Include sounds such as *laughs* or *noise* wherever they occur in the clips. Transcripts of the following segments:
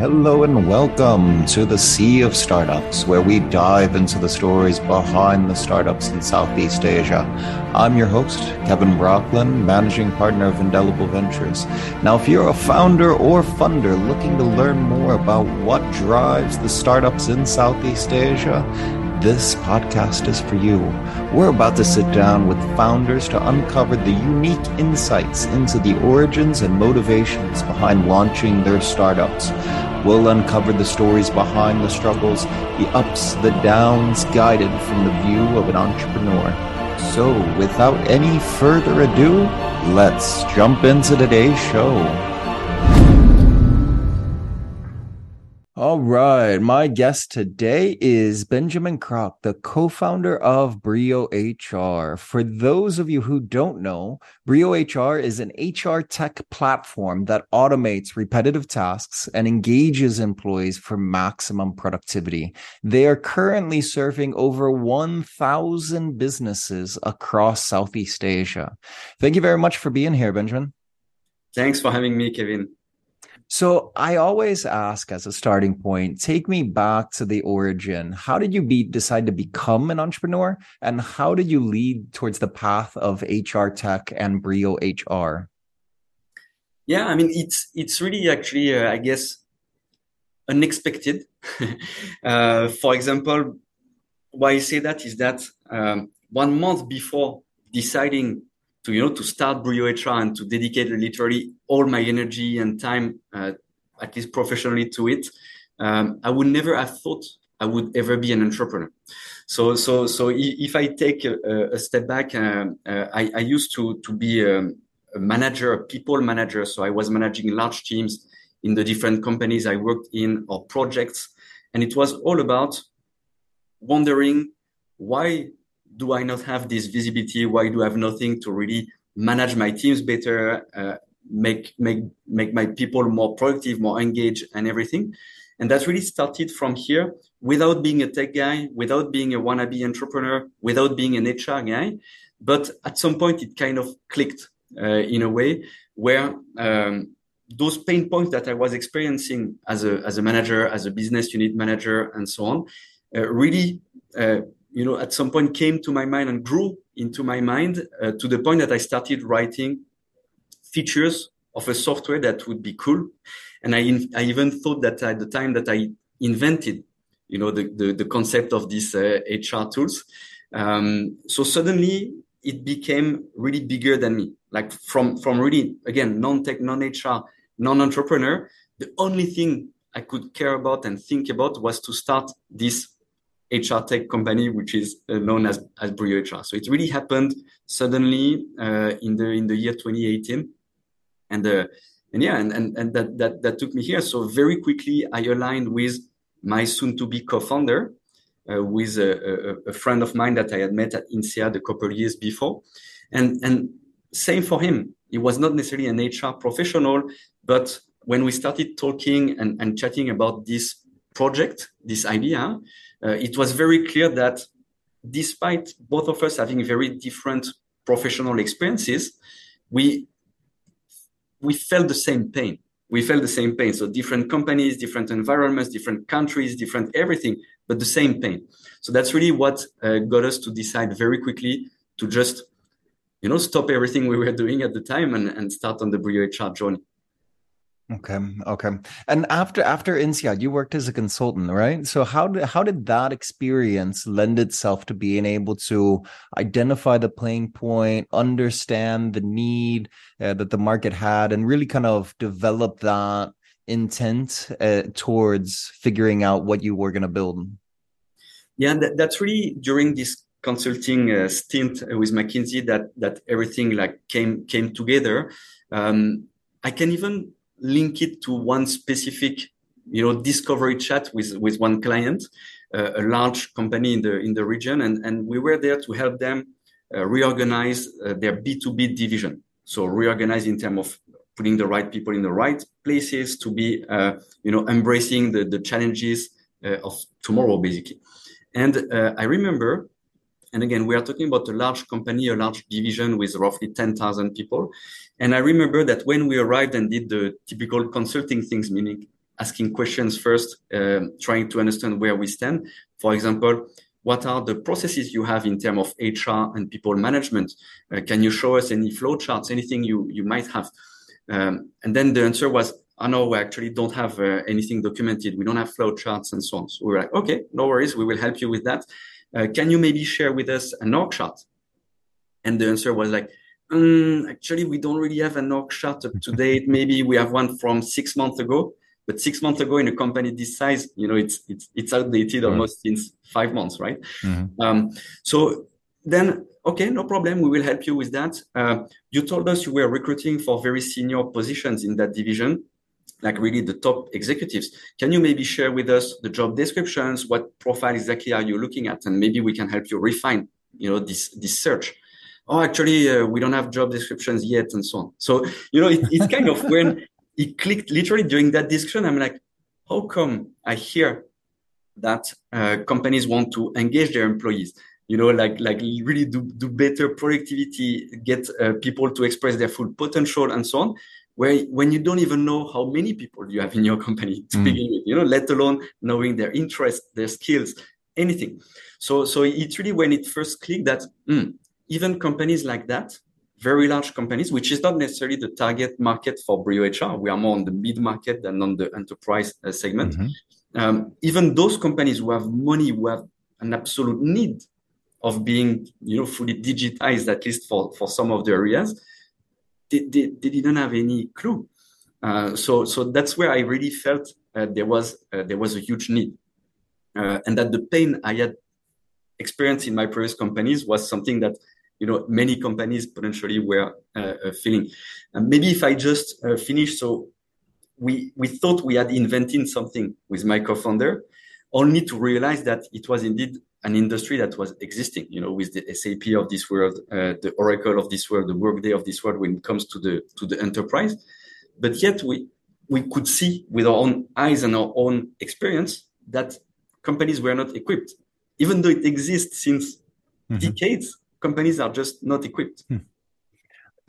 Hello and welcome to the Sea of Startups, where we dive into the stories behind the startups in Southeast Asia. I'm your host, Kevin Brockland, managing partner of Indelible Ventures. Now, if you're a founder or funder looking to learn more about what drives the startups in Southeast Asia, this podcast is for you. We're about to sit down with founders to uncover the unique insights into the origins and motivations behind launching their startups. We'll uncover the stories behind the struggles, the ups, the downs, guided from the view of an entrepreneur. So, without any further ado, let's jump into today's show. All right. My guest today is Benjamin Croc, the co founder of Brio HR. For those of you who don't know, Brio HR is an HR tech platform that automates repetitive tasks and engages employees for maximum productivity. They are currently serving over 1,000 businesses across Southeast Asia. Thank you very much for being here, Benjamin. Thanks for having me, Kevin. So I always ask as a starting point, take me back to the origin. How did you be decide to become an entrepreneur and how did you lead towards the path of HR tech and Brio HR? Yeah, I mean it's it's really actually uh, I guess unexpected. *laughs* uh, for example, why I say that is that um, one month before deciding to you know to start Brio HR and to dedicate literally all my energy and time, uh, at least professionally, to it, um, I would never have thought I would ever be an entrepreneur. So so so if I take a, a step back, uh, uh, I, I, used to to be a, a manager, a people manager. So I was managing large teams in the different companies I worked in or projects, and it was all about wondering why do I not have this visibility? Why do I have nothing to really manage my teams better, uh, make make make my people more productive, more engaged, and everything? And that really started from here, without being a tech guy, without being a wannabe entrepreneur, without being an HR guy. But at some point, it kind of clicked uh, in a way where um, those pain points that I was experiencing as a as a manager, as a business unit manager, and so on, uh, really uh, you know, at some point came to my mind and grew into my mind uh, to the point that I started writing features of a software that would be cool. And I, I even thought that at the time that I invented, you know, the, the, the concept of these uh, HR tools. Um, so suddenly it became really bigger than me. Like from, from really, again, non-tech, non-HR, non-entrepreneur, the only thing I could care about and think about was to start this HR tech company, which is uh, known as, as Brio HR. So it really happened suddenly uh, in the in the year 2018, and uh, and yeah, and, and and that that that took me here. So very quickly, I aligned with my soon-to-be co-founder, uh, with a, a, a, friend of mine that I had met at INSEAD a couple of years before, and and same for him. He was not necessarily an HR professional, but when we started talking and, and chatting about this project, this idea, uh, it was very clear that despite both of us having very different professional experiences, we we felt the same pain. We felt the same pain. So different companies, different environments, different countries, different everything, but the same pain. So that's really what uh, got us to decide very quickly to just, you know, stop everything we were *laughs* doing at the time and, and start on the Brio HR journey. Okay. Okay. And after after INSEAD, you worked as a consultant, right? So how did how did that experience lend itself to being able to identify the pain point, understand the need uh, that the market had, and really kind of develop that intent uh, towards figuring out what you were going to build? Yeah, that, that's really during this consulting uh, stint with McKinsey that that everything like came came together. Um, I can even link it to one specific, you know, discovery chat with, with one client, uh, a large company in the, in the region. And, and we were there to help them uh, reorganize uh, their B2B division. So reorganize in terms of putting the right people in the right places to be, uh, you know, embracing the, the challenges uh, of tomorrow, basically. And uh, I remember and again, we are talking about a large company, a large division with roughly 10,000 people. And I remember that when we arrived and did the typical consulting things, meaning asking questions first, um, trying to understand where we stand. For example, what are the processes you have in terms of HR and people management? Uh, can you show us any flowcharts, anything you, you might have? Um, and then the answer was, oh no, we actually don't have uh, anything documented. We don't have flowcharts and so on. So we were like, okay, no worries. We will help you with that. Uh, can you maybe share with us an org chart? And the answer was like, mm, actually, we don't really have an org chart up to date. *laughs* maybe we have one from six months ago. But six months ago, in a company this size, you know, it's it's it's outdated right. almost since five months, right? Mm-hmm. Um, so then, okay, no problem. We will help you with that. Uh, you told us you were recruiting for very senior positions in that division, like really the top executives. Can you maybe share with us the job descriptions? What profile exactly are you looking at, and maybe we can help you refine, you know, this this search oh, actually, uh, we don't have job descriptions yet, and so on. So, you know, it, it's kind of when it clicked literally during that discussion. I'm like, how come I hear that uh, companies want to engage their employees? You know, like like really do do better productivity, get uh, people to express their full potential, and so on. Where when you don't even know how many people you have in your company to mm. begin with, you know, let alone knowing their interests, their skills, anything. So so it's really when it first clicked that mm, even companies like that, very large companies, which is not necessarily the target market for Brio HR. We are more on the mid market than on the enterprise uh, segment. Mm-hmm. Um, even those companies who have money, who have an absolute need of being, you know, fully digitized, at least for, for some of the areas, they, they, didn't have any clue. Uh, so, so that's where I really felt uh, there was uh, there was a huge need, uh, and that the pain I had experienced in my previous companies was something that you know many companies potentially were uh, uh, feeling. And maybe if I just finish, so we we thought we had invented something with my co-founder, only to realize that it was indeed an industry that was existing. You know, with the SAP of this world, uh, the Oracle of this world, the Workday of this world, when it comes to the to the enterprise. But yet we we could see with our own eyes and our own experience that companies were not equipped, even though it exists since mm-hmm. decades companies are just not equipped. Hmm.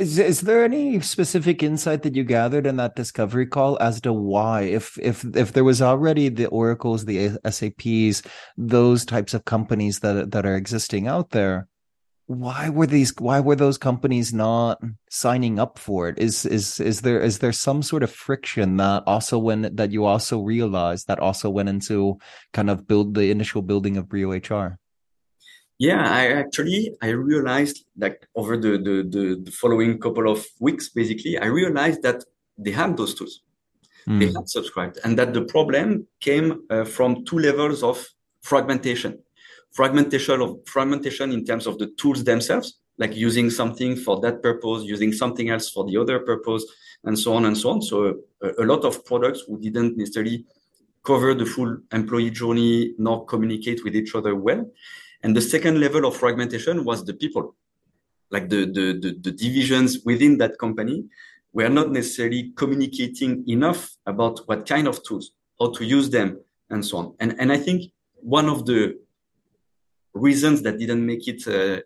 Is is there any specific insight that you gathered in that discovery call as to why, if if if there was already the Oracles, the SAPs, those types of companies that that are existing out there, why were these why were those companies not signing up for it? Is is is there is there some sort of friction that also went that you also realized that also went into kind of build the initial building of Brio HR? Yeah, I actually I realized like over the, the, the, the, following couple of weeks, basically, I realized that they had those tools. Mm. They had subscribed, and that the problem came uh, from two levels of fragmentation. Fragmentation of fragmentation in terms of the tools themselves, like using something for that purpose, using something else for the other purpose, and so on and so on. So a, a lot of products who didn't necessarily cover the full employee journey nor communicate with each other well. And the second level of fragmentation was the people, like the, the, the, the divisions within that company were not necessarily communicating enough about what kind of tools, how to use them, and so on. And, and I think one of the reasons that didn't make it uh,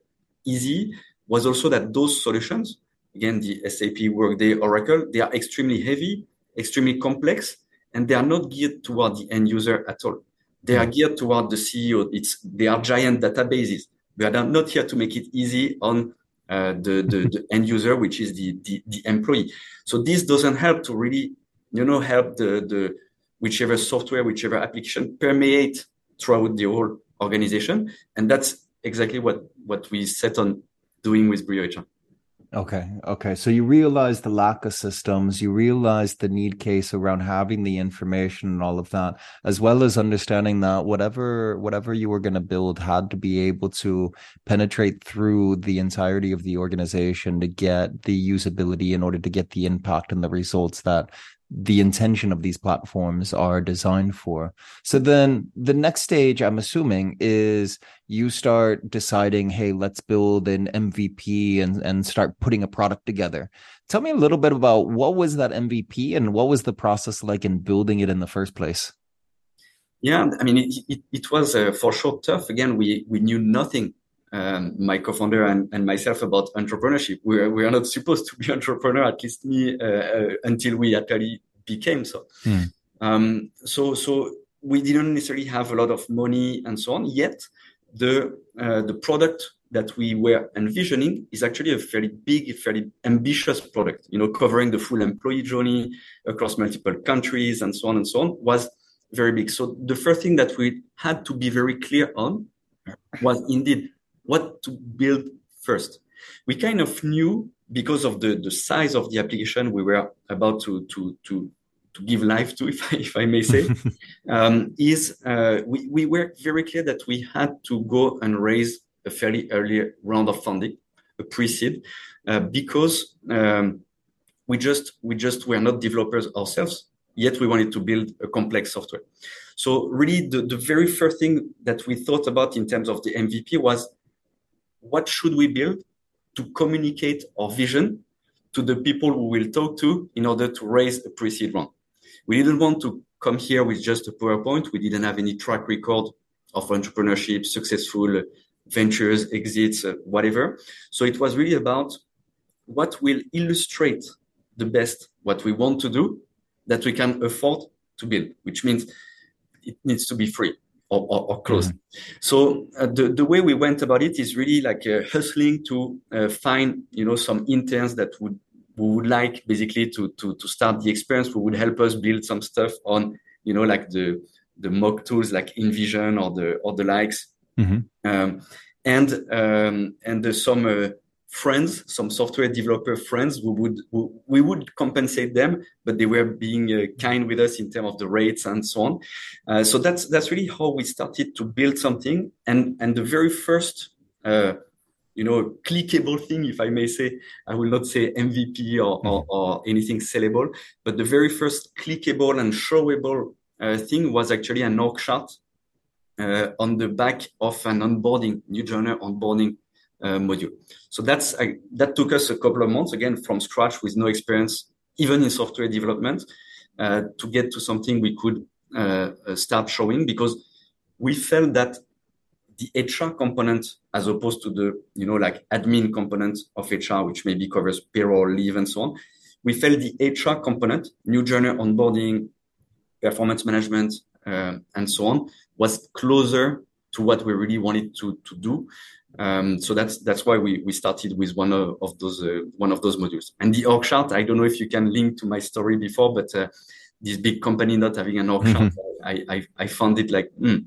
easy was also that those solutions, again, the SAP, Workday, Oracle, they are extremely heavy, extremely complex, and they are not geared toward the end user at all. They are geared toward the CEO. It's they are giant databases. We are not here to make it easy on uh, the, the, the *laughs* end user, which is the, the, the employee. So this doesn't help to really, you know, help the the whichever software, whichever application permeate throughout the whole organization, and that's exactly what what we set on doing with Brio HR. Okay. Okay. So you realize the lack of systems, you realize the need case around having the information and all of that, as well as understanding that whatever whatever you were going to build had to be able to penetrate through the entirety of the organization to get the usability in order to get the impact and the results that the intention of these platforms are designed for. So then the next stage, I'm assuming, is you start deciding, hey, let's build an MVP and, and start putting a product together. Tell me a little bit about what was that MVP and what was the process like in building it in the first place? Yeah, I mean, it, it, it was uh, for sure tough. Again, we, we knew nothing um, my co-founder and, and, myself about entrepreneurship. We are, we are not supposed to be *laughs* entrepreneur, at least me, uh, uh, until we actually became so. Hmm. Um, so, so we didn't necessarily have a lot of money and so on. Yet, the uh, the product that we were envisioning is actually a fairly big, fairly ambitious product. You know, covering the full employee journey across multiple countries and so on and so on was very big. So the first thing that we had to be very clear on was indeed what to build first. We kind of knew because of the, the size of the application we were about to, to, to, to give life to, *laughs* if I, if I may say, *laughs* um, is uh, we, we were very clear that we had to go and raise a fairly early round of funding, a pre-seed, uh, because um, we just we just were not developers ourselves yet we wanted to build a complex software. So really the, the very first thing that we thought about in terms of the MVP was what should we build to communicate our vision to the people we will talk to in order to raise a pre-seed round. We didn't want to come here with just a PowerPoint. We didn't have any track record of entrepreneurship, successful ventures, exits, uh, whatever. So it was really about what will illustrate the best what we want to do that we can afford to build, which means it needs to be free or, or, or close. Mm-hmm. So uh, the, the way we went about it is really like uh, hustling to uh, find, you know, some interns that would, who would like basically to, to, to start the experience, who would help us build some stuff on, you know, like the, the mock tools like InVision or the, or the likes. Mm-hmm. Um, and, um, and there's some, uh, friends, some software developer friends, we would we would compensate them, but they were being uh, kind with us in terms of the rates and so on. Uh, so that's that's really how we started to build something. And and the very first, uh, you know, clickable thing, if I may say, I will not say MVP or, or, mm-hmm. or anything sellable, but the very first clickable and showable uh, thing was actually an org chart uh, on the back of an onboarding new joiner onboarding module. So that's that took us a couple of months again from scratch with no experience even in software development uh, to get to something we could uh, start showing because we felt that the HR component as opposed to the you know like admin component of HR which maybe covers payroll leave and so on we felt the HR component new journey onboarding performance management uh, and so on was closer to what we really wanted to to do um, so that's that's why we, we started with one of, of those uh, one of those modules. And the org chart, I don't know if you can link to my story before, but uh, this big company not having an org mm-hmm. chart, I, I, I found it like mm,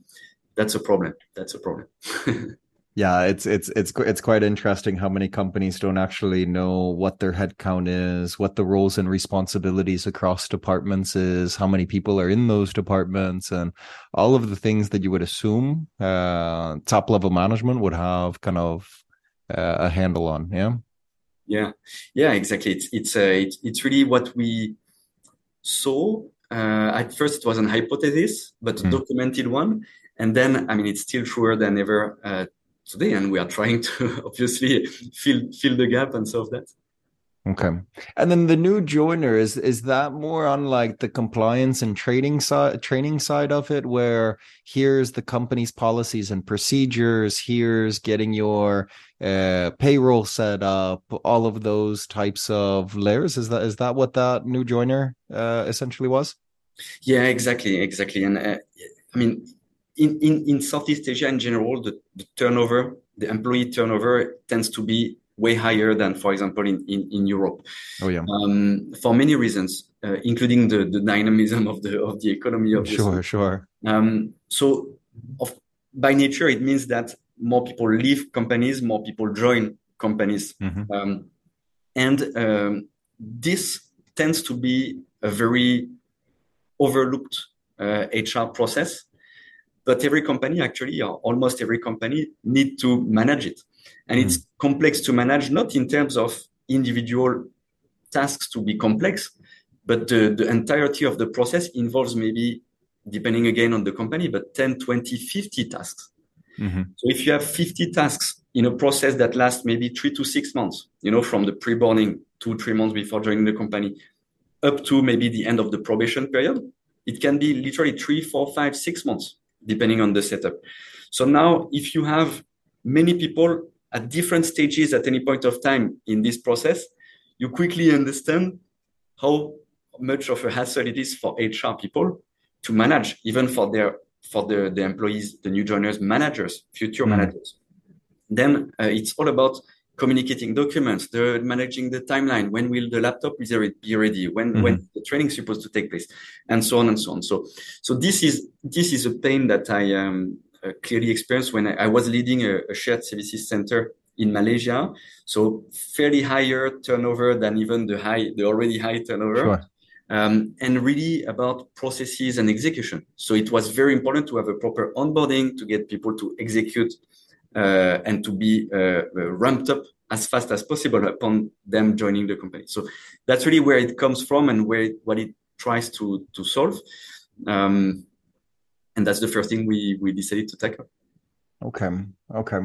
that's a problem. That's a problem. *laughs* Yeah, it's it's it's it's quite interesting how many companies don't actually know what their headcount is, what the roles and responsibilities across departments is, how many people are in those departments, and all of the things that you would assume uh, top level management would have kind of uh, a handle on. Yeah. Yeah, yeah, exactly. It's it's uh, it's, it's really what we saw. Uh, at first, it was an hypothesis, but mm. documented one, and then I mean, it's still truer than ever uh, today and we are trying to *laughs* obviously fill fill the gap and solve that. Okay. And then the new joiner is is that more on like the compliance and training side training side of it where here's the company's policies and procedures here's getting your uh, payroll set up all of those types of layers? Is that is that what that new joiner uh, essentially was? Yeah exactly exactly. And uh, i mean in, in, in Southeast Asia in general, the, the, turnover, the employee turnover tends to be way higher than, for example, in, in, in Europe. Oh, yeah. Um, for many reasons, uh, including the, the dynamism of the, of the economy. Of sure, sure. Um, so of, by nature, it means that more people leave companies, more people join companies. Mm-hmm. Um, and um, this tends to be a very overlooked uh, HR process but every company actually or almost every company need to manage it. And mm it's complex to manage not in terms of individual tasks to be complex but the, the entirety of the process involves maybe depending again on the company but 10 20 50 tasks. Mm-hmm. so if you have 50 tasks in a process that lasts maybe three to six months you know from the pre-boarding two three months before joining the company up to maybe the end of the probation period it can be literally three four five six months depending on the setup. So now, if you have many people at different stages at any point of time in this process, you quickly understand how much of a hassle it is for HR people to manage, even for their for the, the employees, the new joiners, managers, future mm. managers. Then uh, it's all about communicating documents, the managing the timeline. When will the laptop be ready? When mm-hmm. when the training is supposed to take place, and so on and so on. So so this is this is a pain that I um, uh, clearly experienced when I, I was leading a, a, shared services center in Malaysia. So fairly higher turnover than even the high the already high turnover. Sure. Um, and really about processes and execution. So it was very important to have a proper onboarding to get people to execute uh, and to be uh, uh, ramped up as fast as possible upon them joining the company. So that's really where it comes from and where it, what it tries to to solve. Um, and that's the first thing we we decided to tackle. Okay. Okay.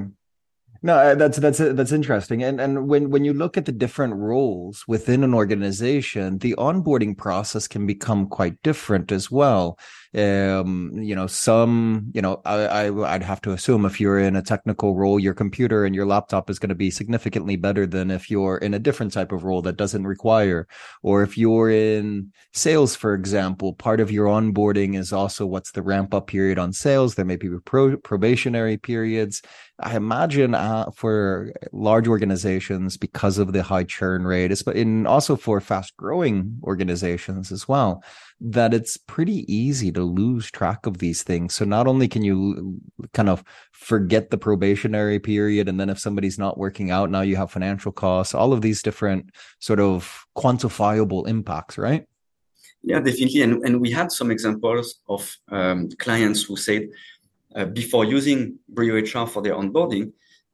No, uh, that's that's that's interesting. And and when when you look at the different roles within an organization, the onboarding process can become quite different as well. Um, you know, some, you know, I, I would have to assume if you're in a technical role, your computer and your laptop is going to be significantly better than if you're in a different type of role that doesn't require. Or if you're in sales, for example, part of your onboarding is also what's the ramp up period on sales. There may be pro- probationary periods. I imagine uh, for large organizations because of the high churn rate, but in also for fast growing organizations as well that it's pretty easy to lose track of these things. So not only can you kind of forget the probationary period, and then if somebody's not working out, now you have financial costs, all of these different sort of quantifiable impacts, right? Yeah, definitely. And, and we had some examples of um, clients who said uh, before using Brio HR for their onboarding,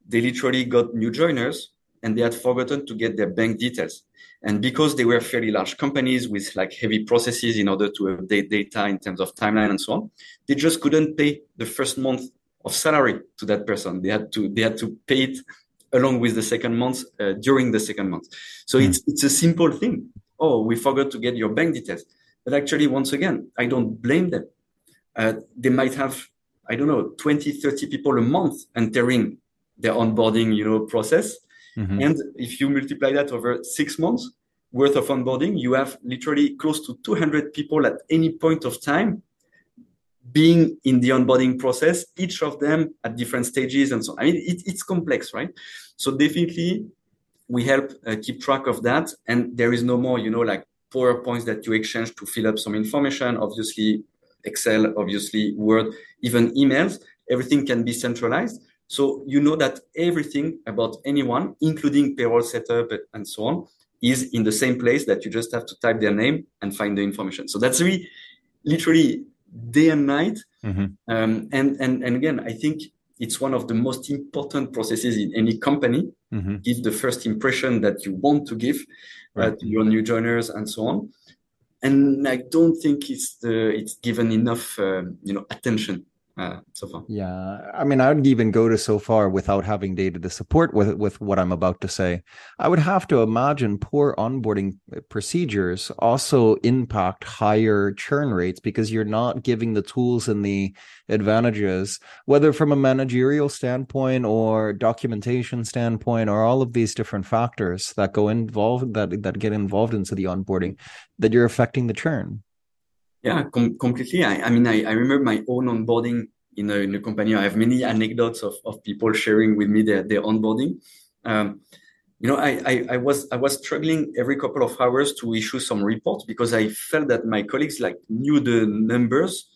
they literally got new joiners and they had forgotten to get their bank details. And because they were fairly large companies with like heavy processes in order to update data in terms of timeline and so on, they just couldn't pay the first month of salary to that person. They had to they had to pay it along with the second month uh, during the second month. So mm. it's it's a simple thing. Oh, we forgot to get your bank details. But actually, once again, I don't blame them. Uh, they might have I don't know 20, 30 people a month entering their onboarding you know process Mm-hmm. And if you multiply that over six months worth of onboarding, you have literally close to 200 people at any point of time being in the onboarding process, each of them at different stages and so. I mean, it, it's complex, right? So definitely we help uh, keep track of that. And there is no more, you know, like PowerPoints that you exchange to fill up some information. Obviously, Excel, obviously, Word, even emails. Everything can be centralized. So you know that everything about anyone, including payroll setup and so on, is in the same place that you just have to type their name and find the information. So that's really literally day and night. Mm-hmm. Um, and, and, and again, I think it's one of the most important processes in any company. Mm-hmm. Give the first impression that you want to give uh, right. uh, to your new joiners and so on. And I don't think it's the, it's given enough, uh, you know, attention uh, so far. Yeah, I mean, I wouldn't even go to so far without having data to support with with what I'm about to say. I would have to imagine poor onboarding procedures also impact higher churn rates because you're not giving the tools and the advantages, whether from a managerial standpoint or documentation standpoint, or all of these different factors that go involved that that get involved into the onboarding, that you're affecting the churn. Yeah, com- completely. I, I mean, I, I remember my own onboarding in a, in a company. I have many anecdotes of, of people sharing with me their, their onboarding. Um, you know, I, I, I, was I was struggling every couple of hours to issue some reports because I felt that my colleagues like knew the numbers,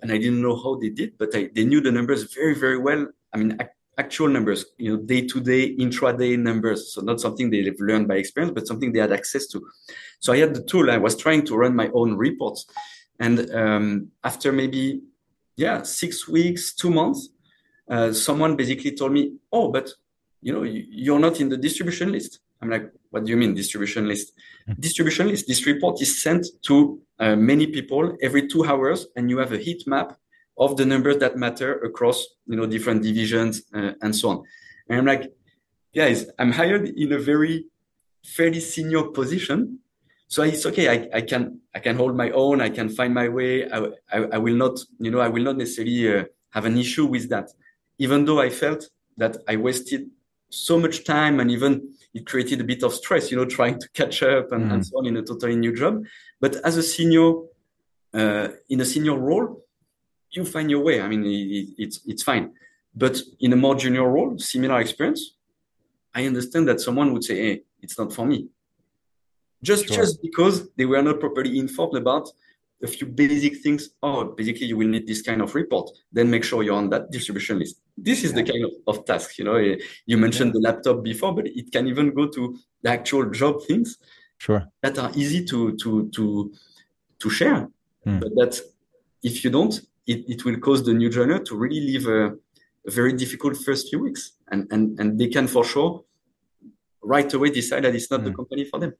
and I didn't know how they did, but I, they knew the numbers very very well. I mean, actual numbers, you know, day to day, intraday numbers. So not something they've learned by experience, but something they had access to. So I had the tool. I was trying to run my own reports, and um, after maybe, yeah, six weeks, two months, uh, someone basically told me, "Oh, but you know, you're not in the distribution list." I'm like, "What do you mean distribution list?" *laughs* Distribution list. This report is sent to uh, many people every two hours, and you have a heat map of the numbers that matter across you know different divisions uh, and so on. And I'm like, guys, I'm hired in a very fairly senior position, so it's okay. I, I can I can hold my own. I can find my way. I, I, I will not you know I will not necessarily uh, have an issue with that, even though I felt that I wasted so much time and even it created a bit of stress, you know, trying to catch up and, mm. and so on in a totally new job. But as a senior, uh, in a senior role, you find your way. I mean, it, it's it's fine. But in a more junior role, similar experience, I understand that someone would say, "Hey, it's not for me," just sure. just because they were not properly informed about a few basic things. Oh, basically, you will need this kind of report. Then make sure you're on that distribution list. This is yeah. the kind of, of task. You know, eh, you mentioned yeah. the laptop before, but it can even go to the actual job things. Sure. That are easy to to to to share. Mm. But that if you don't, it, it will cause the new joiner to really live a, a very difficult first few weeks. And and and they can for sure right away decide that it's not mm. the hmm. company for them.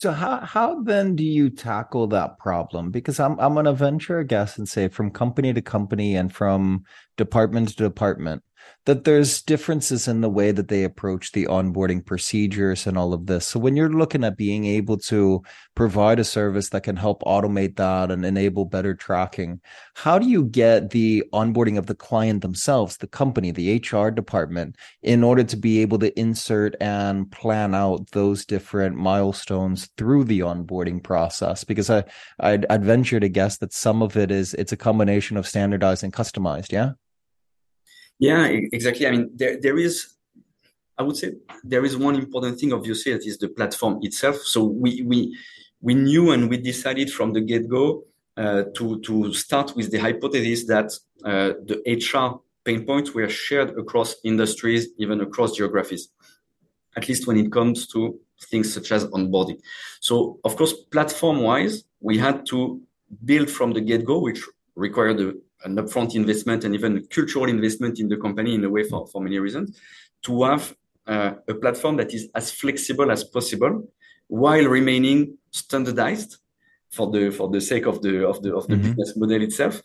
So how how then do you tackle that problem? Because I'm I'm gonna venture a guess and say from company to company and from department to department, that there's differences in the way that they approach the onboarding procedures and all of this. So when you're looking at being able to provide a service that can help automate that and enable better tracking, how do you get the onboarding of the client themselves, the company, the HR department, in order to be able to insert and plan out those different milestones through the onboarding process? Because I I'd, I'd venture to guess that some of it is it's a combination of standardized and customized. Yeah. Yeah, exactly. I mean, there there is, I would say, there is one important thing. Obviously, that is the platform itself. So we we we knew and we decided from the get go uh, to to start with the hypothesis that uh, the HR pain points were shared across industries, even across geographies. At least when it comes to things such as onboarding. So, of course, platform wise, we had to build from the get go, which required a an upfront investment and even cultural investment in the company in a way for, for many reasons to have uh, a platform that is as flexible as possible while remaining standardized for the for the sake of the of the of the mm-hmm. business model itself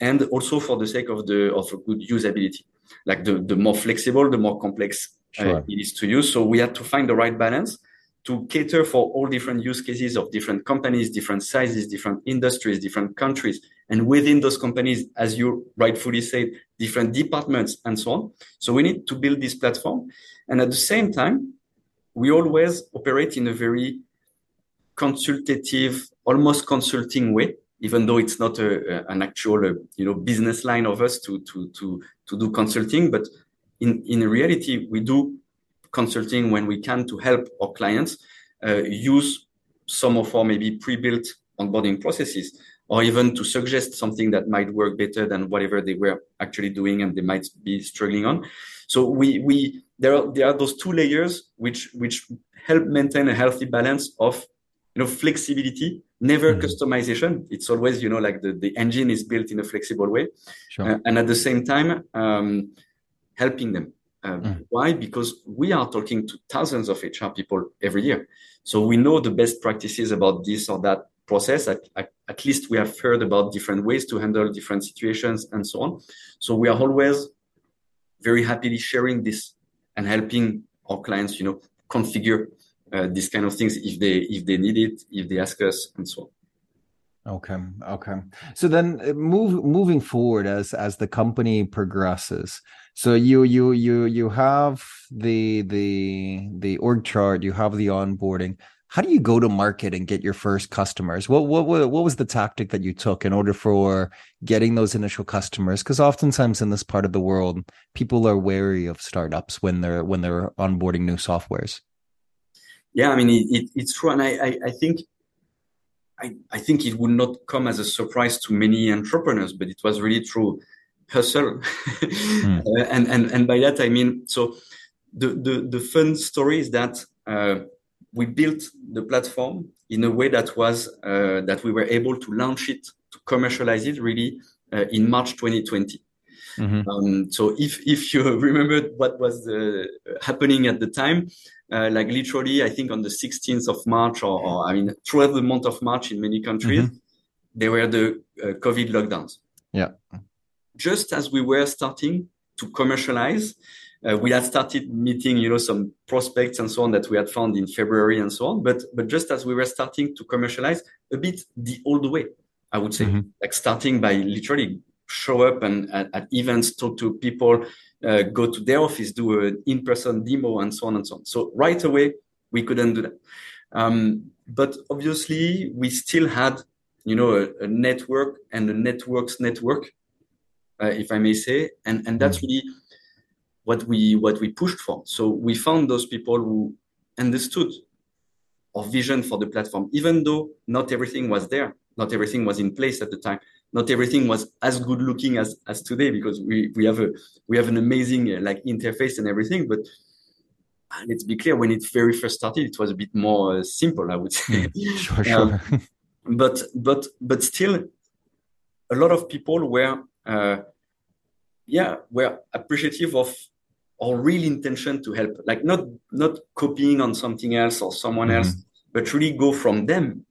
and also for the sake of the of a good usability like the the more flexible the more complex uh, sure. uh, it is to use so we had to find the right balance to cater for all different use cases of different companies, different sizes, different industries, different countries. And within those companies, as you rightfully said, different departments and so on. So we need to build this platform. And at the same time, we always operate in a very consultative, almost consulting way, even though it's not a, a, an actual, uh, you know, business line of us to, to, to, to do consulting. But in, in reality, we do consulting when we can to help our clients uh, use some of our maybe pre-built onboarding processes or even to suggest something that might work better than whatever they were actually doing and they might be struggling on. So we we there are there are those two layers which which help maintain a healthy balance of you know flexibility, never mm-hmm. customization. It's always you know like the the engine is built in a flexible way, sure. uh, and at the same time um, helping them um, mm. Why? Because we are talking to thousands of HR people every year. So we know the best practices about this or that process. At, at, at, least we have heard about different ways to handle different situations and so on. So we are always very happily sharing this and helping our clients, you know, configure uh, these kind of things if they if they need it, if they ask us, and so on. Okay. Okay. So then uh, move moving forward as as the company progresses. So you you you you have the the the org chart, you have the onboarding. How do you go to market and get your first customers? What what what was the tactic that you took in order for getting those initial customers? Because oftentimes in this part of the world, people are wary of startups when they're when they're onboarding new softwares. Yeah, I mean it, it, it's true, and I, I I think I, I think it would not come as a surprise to many entrepreneurs, but it was really through hustle. *laughs* mm. uh, and, and, and by that, I mean, so the, the, the fun story is that uh, we built the platform in a way that was, uh, that we were able to launch it, to commercialize it really uh, in March 2020. Mm-hmm. Um, so if if you *laughs* remember what was uh, happening at the time, uh, like literally, I think on the 16th of March, or, or, I mean, throughout the month of March in many countries, mm-hmm. there were the uh, COVID lockdowns. Yeah. Just as we were starting to commercialize, uh, we had started meeting, you know, some prospects and so on that we had found in February and so on. But but just as we were starting to commercialize, a bit the old way, I would say, mm-hmm. like starting by literally show up and at, at events, talk to people, uh, go to their office, do an in-person demo, and so on and so on. So right away, we couldn't do that. Um, but obviously, we still had, you know, a, a network and a network's network, uh, if I may say, and and that's mm. really what we what we pushed for. So we found those people who understood our vision for the platform, even though not everything was there, not everything was in place at the time, not everything was as good looking as as today because we we have a we have an amazing uh, like interface and everything, but let's be clear when it very first started it was a bit more uh, simple i would say *laughs* sure sure um, *laughs* but but but still a lot of people were uh, yeah were appreciative of our real intention to help like not not copying on something else or someone mm-hmm. else but really go from them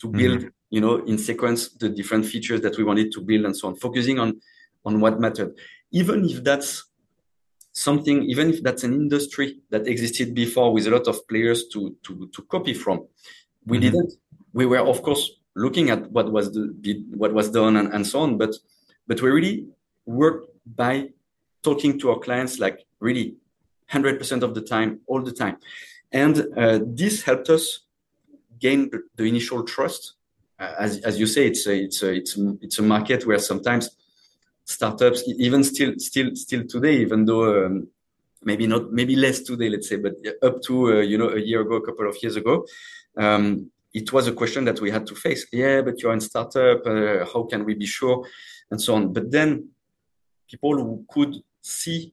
to build mm-hmm. You know in sequence the different features that we wanted to build and so on focusing on on what mattered even if that's something even if that's an industry that existed before with a lot of players to to to copy from we mm-hmm. didn't we were of course looking at what was the what was done and, and so on but but we really worked by talking to our clients like really 100% of the time, all the time. And uh, this helped us gain the initial trust. As, as you say, it's a, it's a, it's a, it's a market where sometimes startups, even still, still, still today, even though um, maybe not, maybe less today, let's say, but up to, uh, you know, a year ago, a couple of years ago, um, it was a question that we had to face. Yeah, but you're in startup. Uh, how can we be sure? And so on. But then people who could see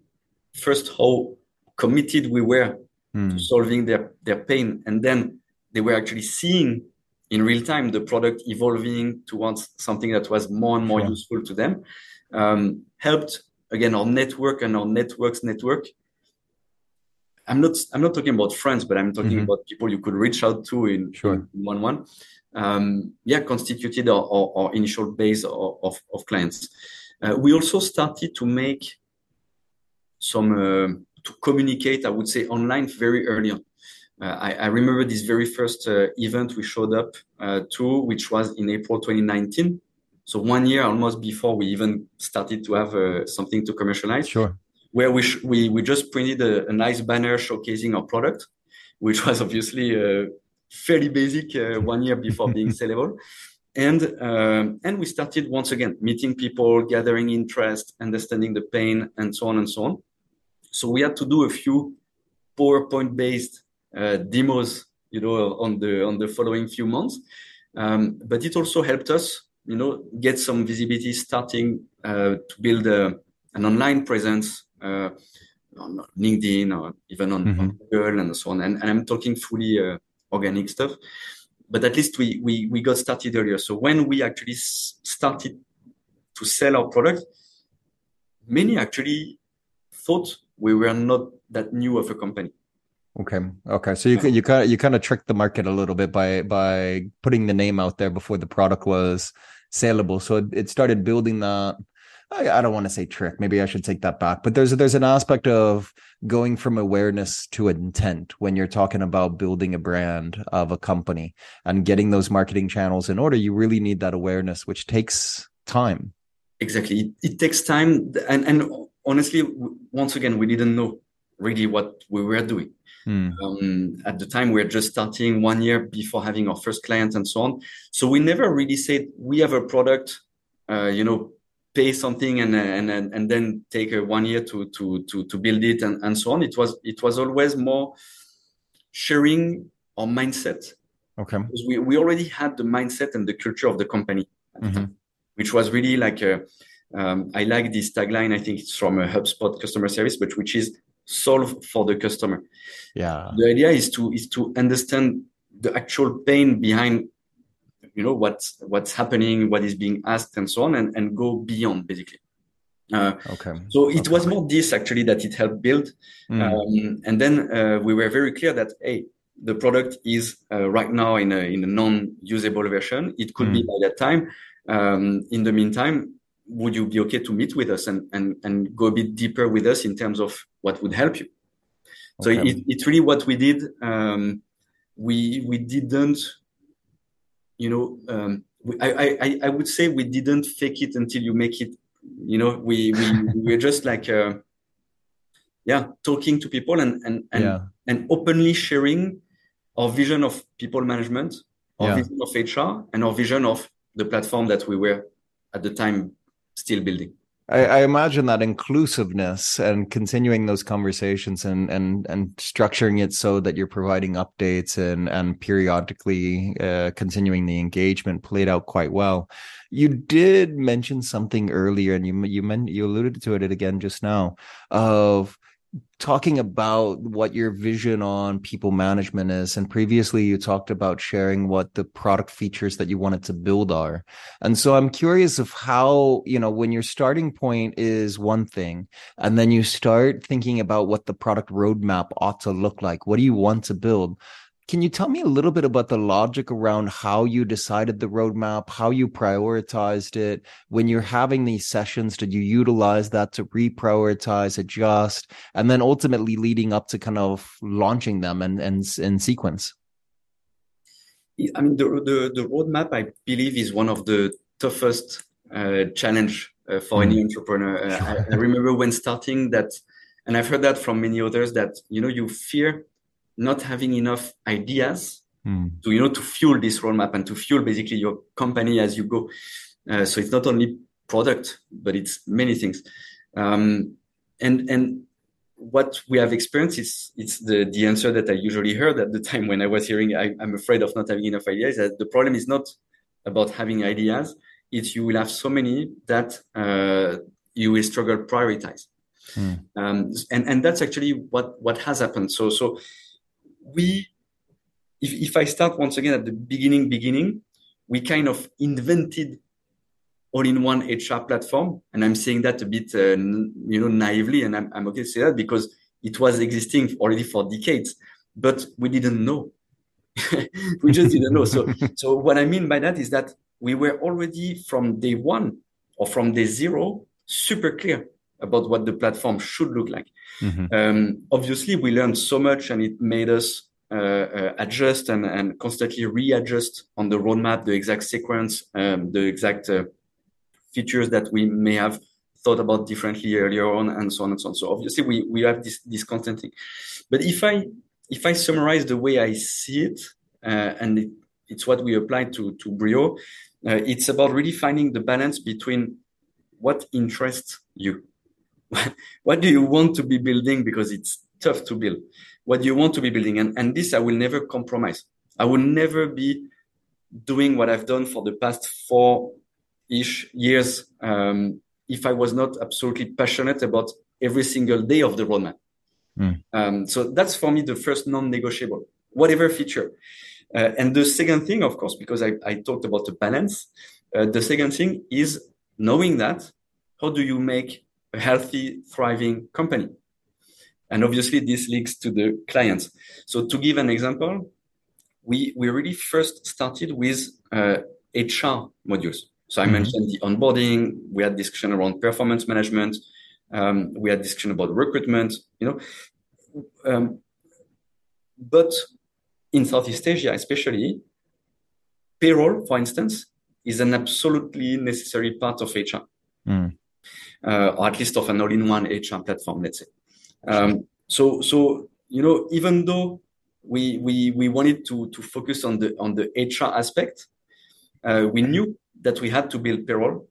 first how committed we were mm. to solving their, their pain. And then they were actually seeing in real time the product evolving towards something that was more and more sure. useful to them. Um, helped again our network and our networks network. I'm not I'm not talking about friends, but I'm talking mm-hmm. about people you could reach out to in, sure. in one one. Um, yeah, constituted our, our, our initial base of, of, of clients. Uh, we also started to make some uh, to communicate, I would say, online very early on. Uh, I, I, remember this very first uh, event we showed up to, which was in April 2019. So one year almost before we even started to have something to commercialize. Sure where we, sh- we, we just printed a, a, nice banner showcasing our product, which was obviously uh, fairly basic uh, one year before being *laughs* sellable. And, um, and we started once again meeting people, gathering interest, understanding the pain, and so on and so on. So we had to do a few PowerPoint based uh, demos, you know, on the on the following few months. Um, but it also helped us, you know, get some visibility, starting uh, to build a, an online presence uh, on LinkedIn or even on, mm-hmm. on, Google and so on. And, and I'm talking fully uh, organic stuff. But at least we, we we got started earlier. So when we actually started to sell our product, many actually thought we were not that new of a company. Okay. Okay. So you you kind of you kind of tricked the market a little bit by by putting the name out there before the product was saleable. So it, it started building that. I, I don't want to say trick. Maybe I should take that back. But there's there's an aspect of going from awareness to intent when you're talking about building a brand of a company and getting those marketing channels in order. You really need that awareness, which takes time. Exactly. It, it takes time, and and honestly, once again, we didn't know really what we were doing. Mm. Um, at the time, we were just starting one year before having our first client and so on. So we never really said we have a product, uh, you know, pay something and and and then take a one year to to to to build it and, and so on. It was it was always more sharing our mindset. Okay. Because we, we already had the mindset and the culture of the company, mm-hmm. which was really like a, um, I like this tagline. I think it's from a HubSpot customer service, but which is solve for the customer. Yeah. The idea is to is to understand the actual pain behind, you know, what's what's happening, what is being asked, and so on, and, and go beyond basically. Uh, okay. So it okay. was more this actually that it helped build, mm. um, and then uh, we were very clear that hey, the product is uh, right now in a in a non-usable version. It could mm. be by that time. Um, in the meantime, would you be okay to meet with us and, and, and go a bit deeper with us in terms of what would help you? So it, it's really what we did. Um, we we didn't, you know, um, we, I, I I would say we didn't fake it until you make it You know, we we *laughs* we're just like uh, yeah, talking to people and and and, Yeah. and openly sharing our vision of people management, our Yeah. vision of HR, and our vision of the platform that we were at the time still building. I, I imagine that inclusiveness and continuing those conversations and and and structuring it so that you're providing updates and and periodically uh, continuing the engagement played out quite well. You did mention something earlier, and you you meant you alluded to it again just now of talking about what your vision on people management is and previously you talked about sharing what the product features that you wanted to build are. And so i'm curious of how you know when your starting point is one thing and then you start thinking about what the product roadmap ought to look like what do you want to build can you tell me a little bit about the logic around how you decided the roadmap, how you prioritized it? When you're having these sessions, did you utilize that to reprioritize, adjust, and then ultimately leading up to kind of launching them and and in sequence? I mean, the the, the roadmap, I believe, is one of the toughest uh, challenge uh, for any entrepreneur. Uh, I, I *laughs* remember when starting that, and I've heard that from many others that you know you fear not having enough ideas Hmm. to you know to fuel this roadmap and to fuel basically your company as you go. Uh, so it's not only product, but it's many things. Um, and and what we have experienced is it's the the answer that I usually heard at the time when I was hearing I, I'm afraid of not having enough ideas. That the problem is not about having ideas; it's you will have so many that uh, you will struggle prioritize. Hmm. Um, and and that's actually what what has happened. So so we if, if I start once again at the beginning, beginning, we kind of invented all-in-one HR platform, and I'm saying that a bit, uh, you know, naively, and I'm, I'm okay to say that because it was existing already for decades, but we didn't know. *laughs* we just didn't know. So, so what I mean by that is that we were already from day one or from day zero super clear about what the platform should look like. Mhm. Um, obviously, we learned so much, and it made us uh, uh, adjust and, and constantly readjust on the roadmap, the exact sequence, um, the exact uh, features that we may have thought about differently earlier on, and so on and so on. So obviously, we we have this this constant thing. But if I if I summarize the way I see it, uh, and it, it's what we apply to to Brio, uh, it's about really finding the balance between what interests you *laughs* what do you want to be building? Because it's tough to build. What do you want to be building? And, and this i will never compromise. I will never be doing what i've done for the past four ish years um, if i was not absolutely passionate about every single day of the roadmap. Mm. um, so that's for me the first non-negotiable whatever feature. Uh, and the second thing of course because i, I talked about the balance uh, the second thing is knowing that how do you make a healthy, thriving company? And obviously, this links to the clients. So, to give an example, we, we really first started with uh, HR modules. So, I Mhm. mentioned the onboarding, we had discussion around performance management, um, we had discussion about recruitment, you know. Um, but in Southeast Asia, especially, payroll, for instance, is an absolutely necessary part of HR Mm. Uh, or at least of an all-in-one HR platform, let's say. Um, so, so you know, even though we we we wanted to to focus on the on the HR aspect, uh, we knew that we had to build payroll,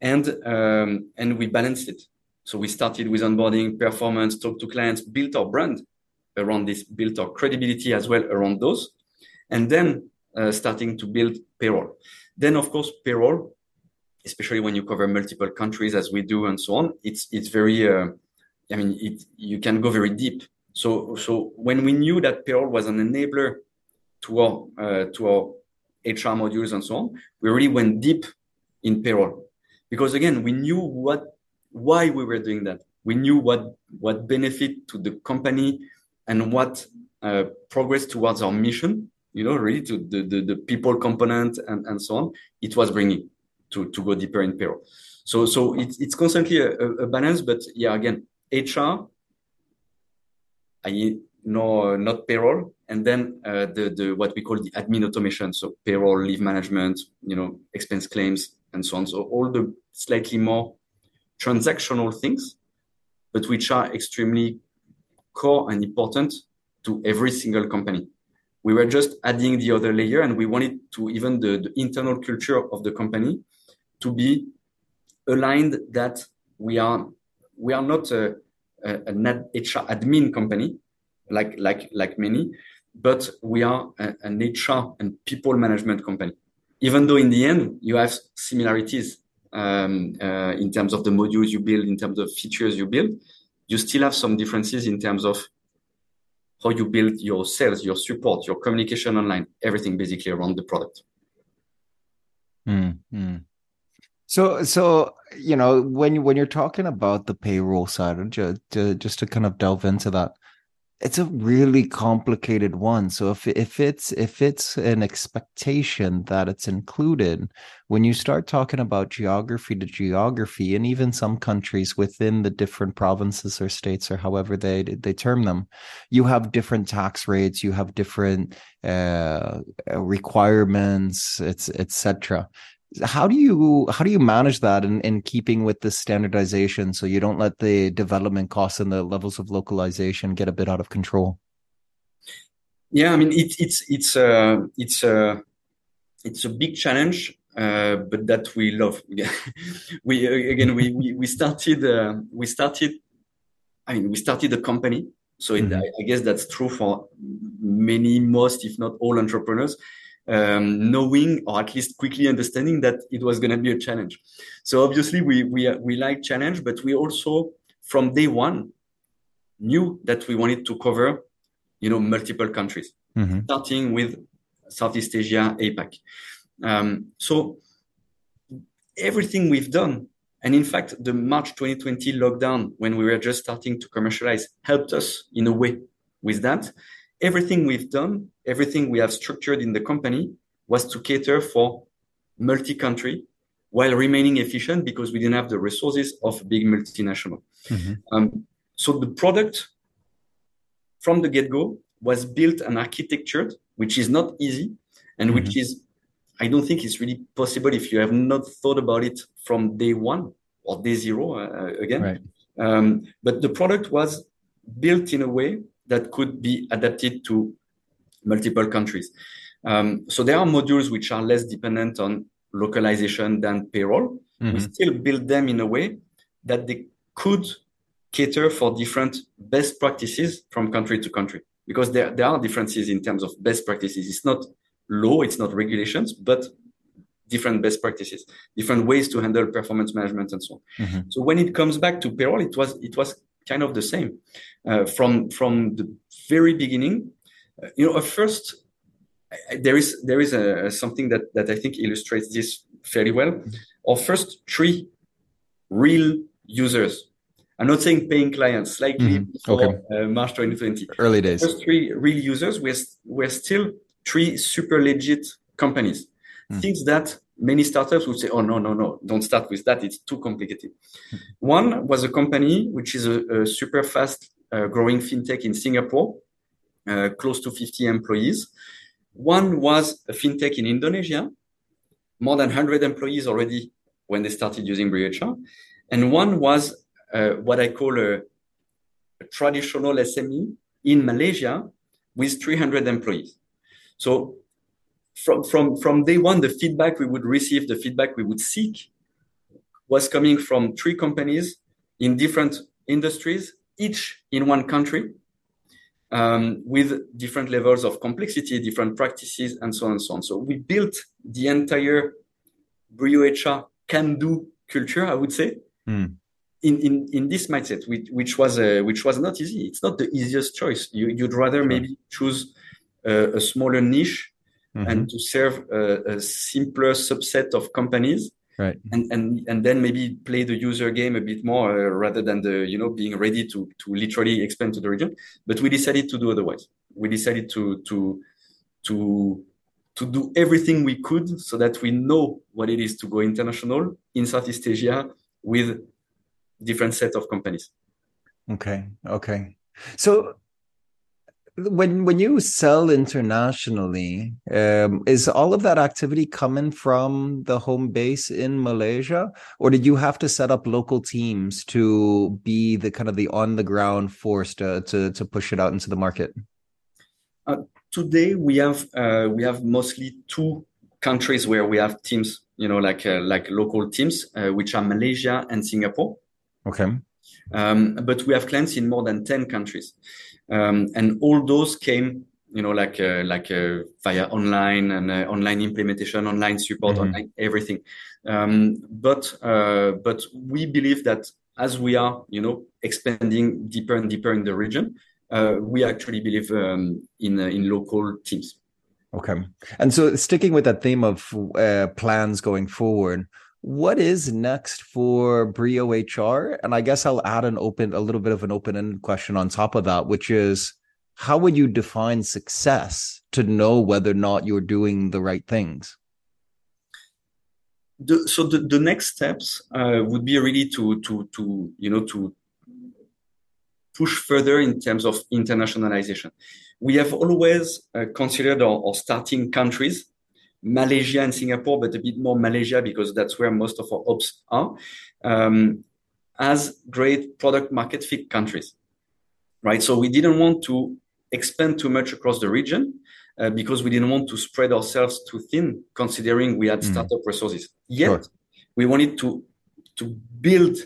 and um, and we balanced it. So we started with onboarding, performance, talk to clients, built our brand around this, built our credibility as well around those, and then uh, starting to build payroll. Then, of course, payroll especially when you cover multiple countries as we do and so on it's it's very uh, i mean it you can go very deep. So so when we knew that payroll was an enabler to our uh, to our hr modules and so on we really went deep in payroll. Because again we knew what why we were doing that. We knew what what benefit to the company and what uh, progress towards our mission you know really to the, the, the people component and, and so on it was bringing to, to go deeper in payroll. So so it's it's constantly a, a balance, but yeah, again, HR, I know not payroll, and then uh, the the what we call the admin automation, so payroll, leave management, you know, expense claims, and so on. So all the slightly more transactional things, but which are extremely core and important to every single company. We were just adding the other layer, and we wanted to even the, the internal culture of the company to be aligned that we are we are not a, a, an HR admin company like like like many, but we are a, an HR and people management company. Even though in the end you have similarities um, uh, in terms of the modules you build, in terms of features you build, you still have some differences in terms of how you build your sales, your support, your communication online, everything basically around the product. Mm-hmm. So, so you know, when when you're talking about the payroll side, just to, just to kind of delve into that, it's a really complicated one. So if if it's if it's an expectation that it's included when you start talking about geography to geography and even some countries within the different provinces or states or however they they term them you have different tax rates you have different uh, requirements etc how do you how do you manage that in, in keeping with the standardization so you don't let the development costs and the levels of localization get a bit out of control? Yeah i mean it, it's it's uh, it's uh, it's a big challenge uh, but that we love. *laughs* We again we we, we started uh, we started i mean we started a company. So mm-hmm. I, I guess that's true for many most if not all entrepreneurs um, knowing or at least quickly understanding that it was going to be a challenge. So obviously we we we like challenge, but we also from day one knew that we wanted to cover, you know, multiple countries, mm-hmm. starting with Southeast Asia, APAC. Um, so everything we've done, and in fact, the March 2020 lockdown, when we were just starting to commercialize, helped us in a way with that everything we've done, everything we have structured in the company was to cater for multi-country while remaining efficient because we didn't have the resources of a big multinational. Mm-hmm. Um, so the product from the get-go was built and architectured, which is not easy and mm-hmm. which is, I don't think it's really possible if you have not thought about it from day one or day zero uh, again. Right. Um, but the product was built in a way that could be adapted to multiple countries. Um, so there are modules which are less dependent on localization than payroll. Mm-hmm. We still build them in a way that they could cater for different best practices from country to country because there, there are differences in terms of best practices. It's not law, it's not regulations, but different best practices, different ways to handle performance management and so on. Mm-hmm. So when it comes back to payroll, it was it was kind of the same uh, from from the very beginning. You know, first there is there is a, something that that I think illustrates this fairly well. Our first three real users. I'm not saying paying clients, slightly mm-hmm. before okay. uh, March 2020. Early days. First three real users We're we're still three super legit companies. Mm. Things that many startups would say, oh, no, no, no, don't start with that. It's too complicated. One was a company which is a, a super fast uh, growing fintech in Singapore, uh, close to 50 employees. One was a fintech in Indonesia, more than 100 employees already when they started using BrioHR. And one was uh, what I call a, a traditional SME in Malaysia with 300 employees. So from from from day one, the feedback we would receive, the feedback we would seek, was coming from three companies in different industries, each in one country, um, with different levels of complexity, different practices, and so on and so on. So we built the entire Brio HR can-do culture, I would say, mm. in, in in this mindset, which, which was uh, which was not easy. It's not the easiest choice. You, would rather sure. maybe choose a, a smaller niche mm-hmm. and to serve a, a, simpler subset of companies right and and and then maybe play the user game a bit more uh, rather than the you know being ready to to literally expand to the region but we decided to do otherwise we decided to to to to do everything we could so that we know what it is to go international in Southeast Asia with different set of companies. Okay. Okay. So when when you sell internationally, um, is all of that activity coming from the home base in Malaysia, or did you have to set up local teams to be the kind of the on the ground force to to, to push it out into the market? Uh, today we have uh, we have mostly two countries where we have teams, you know, like uh, like local teams, uh, which are Malaysia and Singapore. Okay. Um, but we have clients in more than ten countries. Um, and all those came, you know, like uh, like uh, via online and uh, online implementation, online support, mm-hmm. online everything. Um, but uh, but we believe that as we are, you know, expanding deeper and deeper in the region, uh, we actually believe um, in uh, in local teams. Okay, and so sticking with that theme of plans going forward, what is next for Brio HR? And I guess I'll add an open, a little bit of an open ended question on top of that, which is how would you define success to know whether or not you're doing the right things? The, so the, the next steps uh, would be really to to to you know to push further in terms of internationalization. We have always uh, considered our, our starting countries Malaysia and Singapore, but a bit more Malaysia because that's where most of our ops are, um, as great product market fit countries, right? So we didn't want to expand too much across the region uh, because we didn't want to spread ourselves too thin, considering we had mm. startup resources. Yet sure. we wanted to to build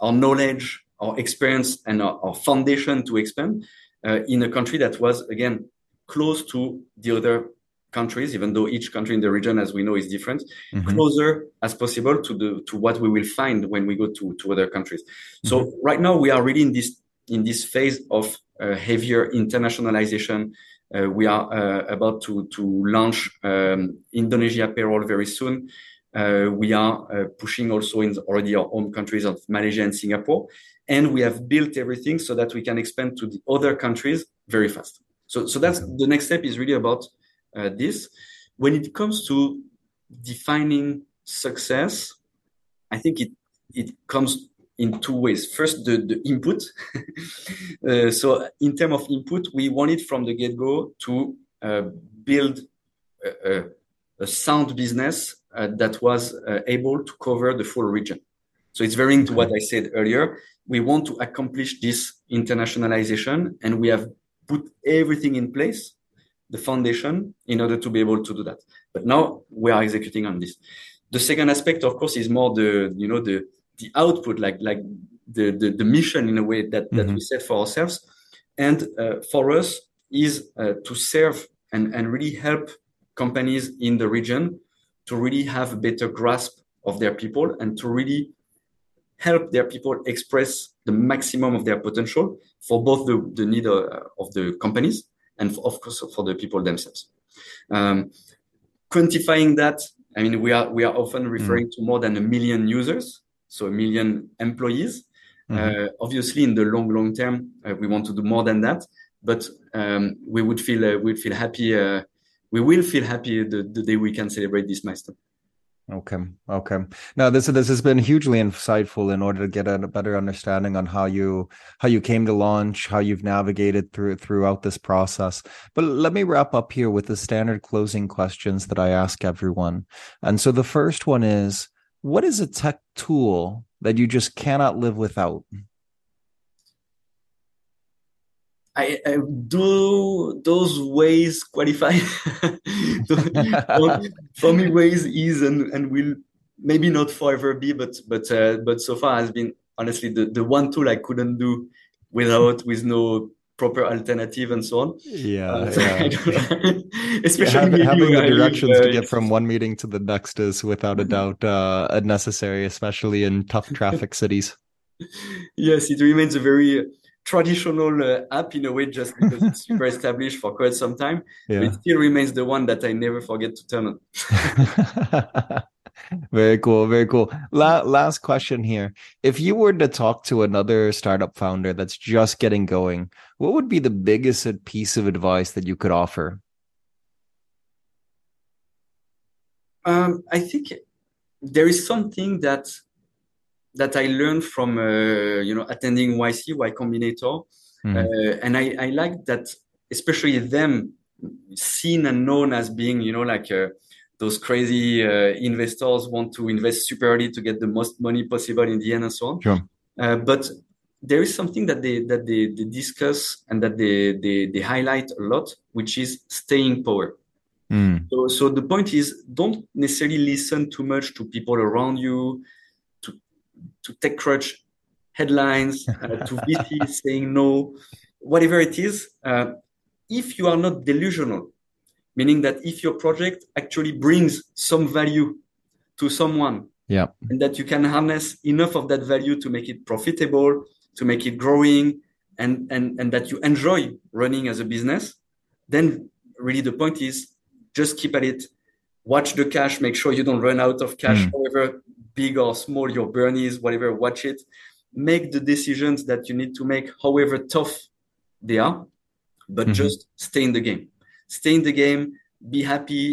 our knowledge, our experience, and our, our foundation to expand uh, in a country that was again close to the other countries, even though each country in the region, as we know, is different, mm-hmm. closer as possible to the to what we will find when we go to to other countries. Mm-hmm. So right now we are really in this in this phase of uh, heavier internationalization. Uh, we are uh, about to to launch um, Indonesia payroll very soon. Uh, we are uh, pushing also in already our home countries of Malaysia and Singapore, and we have built everything so that we can expand to the other countries very fast. So, so that's the next step is really about uh, this. When it comes to defining success, I think it it comes in two ways. First, the, the input. *laughs* uh, so, in terms of input, we wanted from the get go to uh, build a, a, a, sound business uh, that was uh, able to cover the full region. So, it's very into what I said earlier. We want to accomplish this internationalization, and we have put everything in place the foundation in order to be able to do that. But now we are executing on this. The second aspect, of course, is more the you know the the output, like like the the, the mission in a way that that mm-hmm. we set for ourselves, and uh, for us is uh, to serve and and really help companies in the region to really have a better grasp of their people and to really help their people express the maximum of their potential for both the, the need uh, of the companies and of course for the people themselves. Um, quantifying that, I mean, we are we are often mm. referring mm. to more than a million users, so a million employees. Mm-hmm. Uh, obviously, in the long long term, uh, we want to do more than that, but um, we would feel uh, we'd feel happy. Uh, we will feel happy the, the day we can celebrate this milestone. Okay. Okay. Now this this has been hugely insightful in order to get a better understanding on how you how you came to launch, how you've navigated through throughout this process. But let me wrap up here with the standard closing questions that I ask everyone. And so the first one is what is a tech tool that you just cannot live without? I, I, do those Waze qualify? for *laughs* me, Waze is and, and will maybe not forever be, but but uh, but so far has been honestly the, the one tool I couldn't do without with no proper alternative and so on. Yeah, uh, *laughs* so yeah. especially yeah, having the directions uh, to get from one meeting to the next is without a *laughs* doubt uh, necessary, especially in tough traffic cities. Yes, it remains a very traditional uh, app in a way just because it's super *laughs* established for quite some time. Yeah. It still remains the one that I never forget to turn on. *laughs* very cool. Very cool. La- last question here. If you were to talk to another startup founder that's just getting going, what would be the biggest piece of advice that you could offer? Um, I think there is something that that I learned from uh, you know attending YC Y Combinator, mm. uh, and I, I like that especially them seen and known as being, you know, like uh, those crazy uh, investors want to invest super early to get the most money possible in the end and so on. Sure. Uh, but there is something that they that they, they discuss and that they, they they highlight a lot, which is staying power. Mm. So, so the point is, don't necessarily listen too much to people around you, to TechCrunch headlines, uh, to VC *laughs* saying no, whatever it is. Uh, if you are not delusional, meaning that if your project actually brings some value to someone, yeah, and that you can harness enough of that value to make it profitable, to make it growing, and and and that you enjoy running as a business, then really the point is just keep at it. Watch the cash. Make sure you don't run out of cash, mm. however big or small your burn is. Whatever, watch it. Make the decisions that you need to make, however tough they are, but mm-hmm. just stay in the game. Stay in the game. Be happy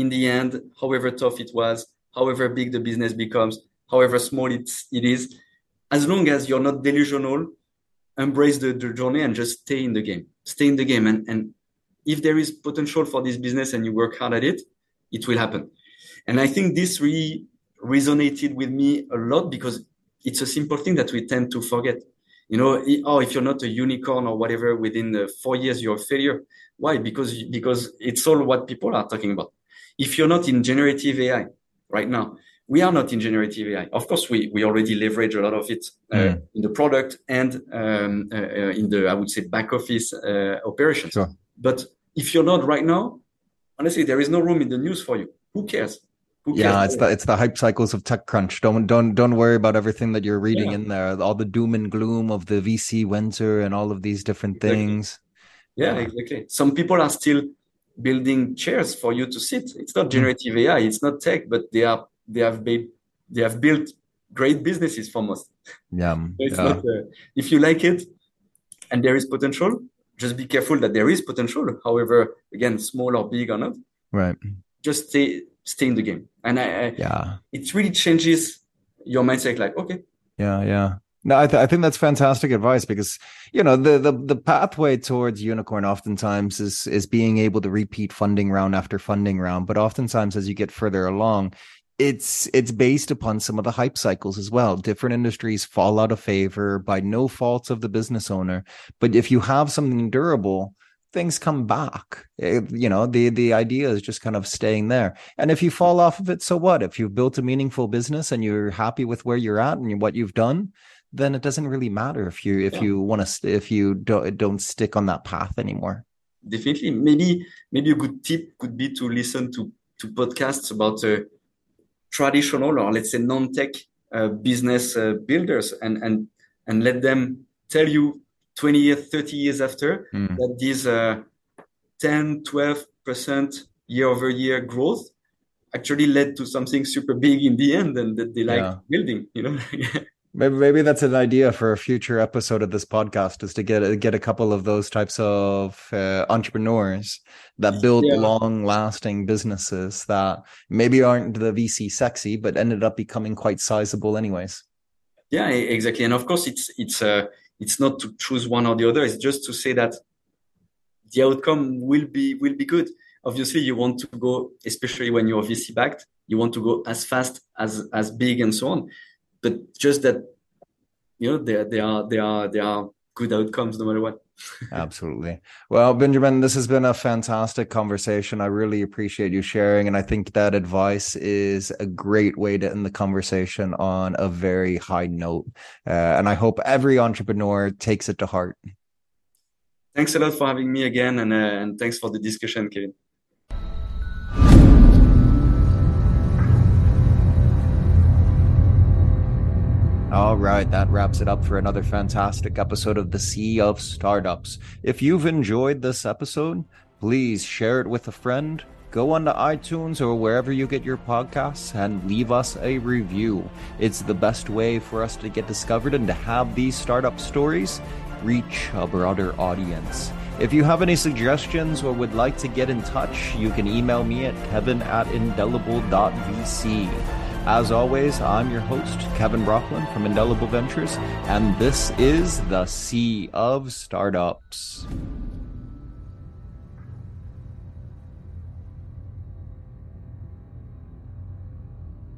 in the end, however tough it was, however big the business becomes, however small it's, it is. As long as you're not delusional, embrace the, the journey and just stay in the game. Stay in the game. And, and if there is potential for this business and you work hard at it, it will happen. And I think this really resonated with me a lot because it's a simple thing that we tend to forget. You know, oh, if you're not a unicorn or whatever, within four years you're a failure. Why? Because because it's all what people are talking about. If you're not in generative AI right now, we are not in generative AI. Of course, we we already leverage a lot of it uh, mm. in the product and um, uh, uh, in the I would say back office uh, operations. Sure. But if you're not right now, honestly, there is no room in the news for you. Who cares? Yeah, it's the it's the hype cycles of TechCrunch. Don't don't don't worry about everything that you're reading yeah. in there. All the doom and gloom of the VC winter and all of these different things. Yeah, exactly. Some people are still building chairs for you to sit. It's not hmm. generative AI, it's not tech, but they are they have made they have built great businesses for most. Yeah. *laughs* yeah. not uh, if you like it and there is potential, just be careful that there is potential, however, again, small or big or not. Right. Just stay stay in the game. And I, I yeah, it really changes your mindset. Like, okay. Yeah, yeah. No, I, th- I think that's fantastic advice because you know the, the the pathway towards unicorn oftentimes is is being able to repeat funding round after funding round, but oftentimes as you get further along, it's it's based upon some of the hype cycles as well. Different industries fall out of favor by no faults of the business owner, but if you have something durable, things come back. It, you know, the the idea is just kind of staying there. And if you fall off of it, so what? If you've built a meaningful business and you're happy with where you're at and what you've done, then it doesn't really matter if you if yeah. you want to if you don't don't stick on that path anymore. Definitely, maybe maybe a good tip could be to listen to to podcasts about uh, traditional or let's say non-tech uh, business uh, builders and and and let them tell you 20 years, 30 years after, mm. that these uh, 10, 12% year over year growth actually led to something super big in the end and that they like yeah. building, you know? *laughs* maybe, maybe that's an idea for a future episode of this podcast is to get get a couple of those types of uh, entrepreneurs that build yeah. long lasting businesses that maybe aren't the VC sexy, but ended up becoming quite sizable anyways. Yeah, exactly. And of course it's, it's, uh, it's not to choose one or the other. It's just to say that the outcome will be will be good. Obviously, you want to go, especially when you're VC backed, you want to go as fast as as big and so on. But just that, you know, there there are there are there are good outcomes no matter what. Absolutely. Well, Benjamin, this has been a fantastic conversation. I really appreciate you sharing. And I think that advice is a great way to end the conversation on a very high note. Uh, and I hope every entrepreneur takes it to heart. Thanks a lot for having me again. And, uh, and thanks for the discussion, Kevin. All right, that wraps it up for another fantastic episode of the Sea of Startups. If you've enjoyed this episode, please share it with a friend. Go onto iTunes or wherever you get your podcasts and leave us a review. It's the best way for us to get discovered and to have these startup stories reach a broader audience. If you have any suggestions or would like to get in touch, you can email me at kevin at indelible.vc. As always, I'm your host, Kevin Brockland from Indelible Ventures, and this is the Sea of Startups.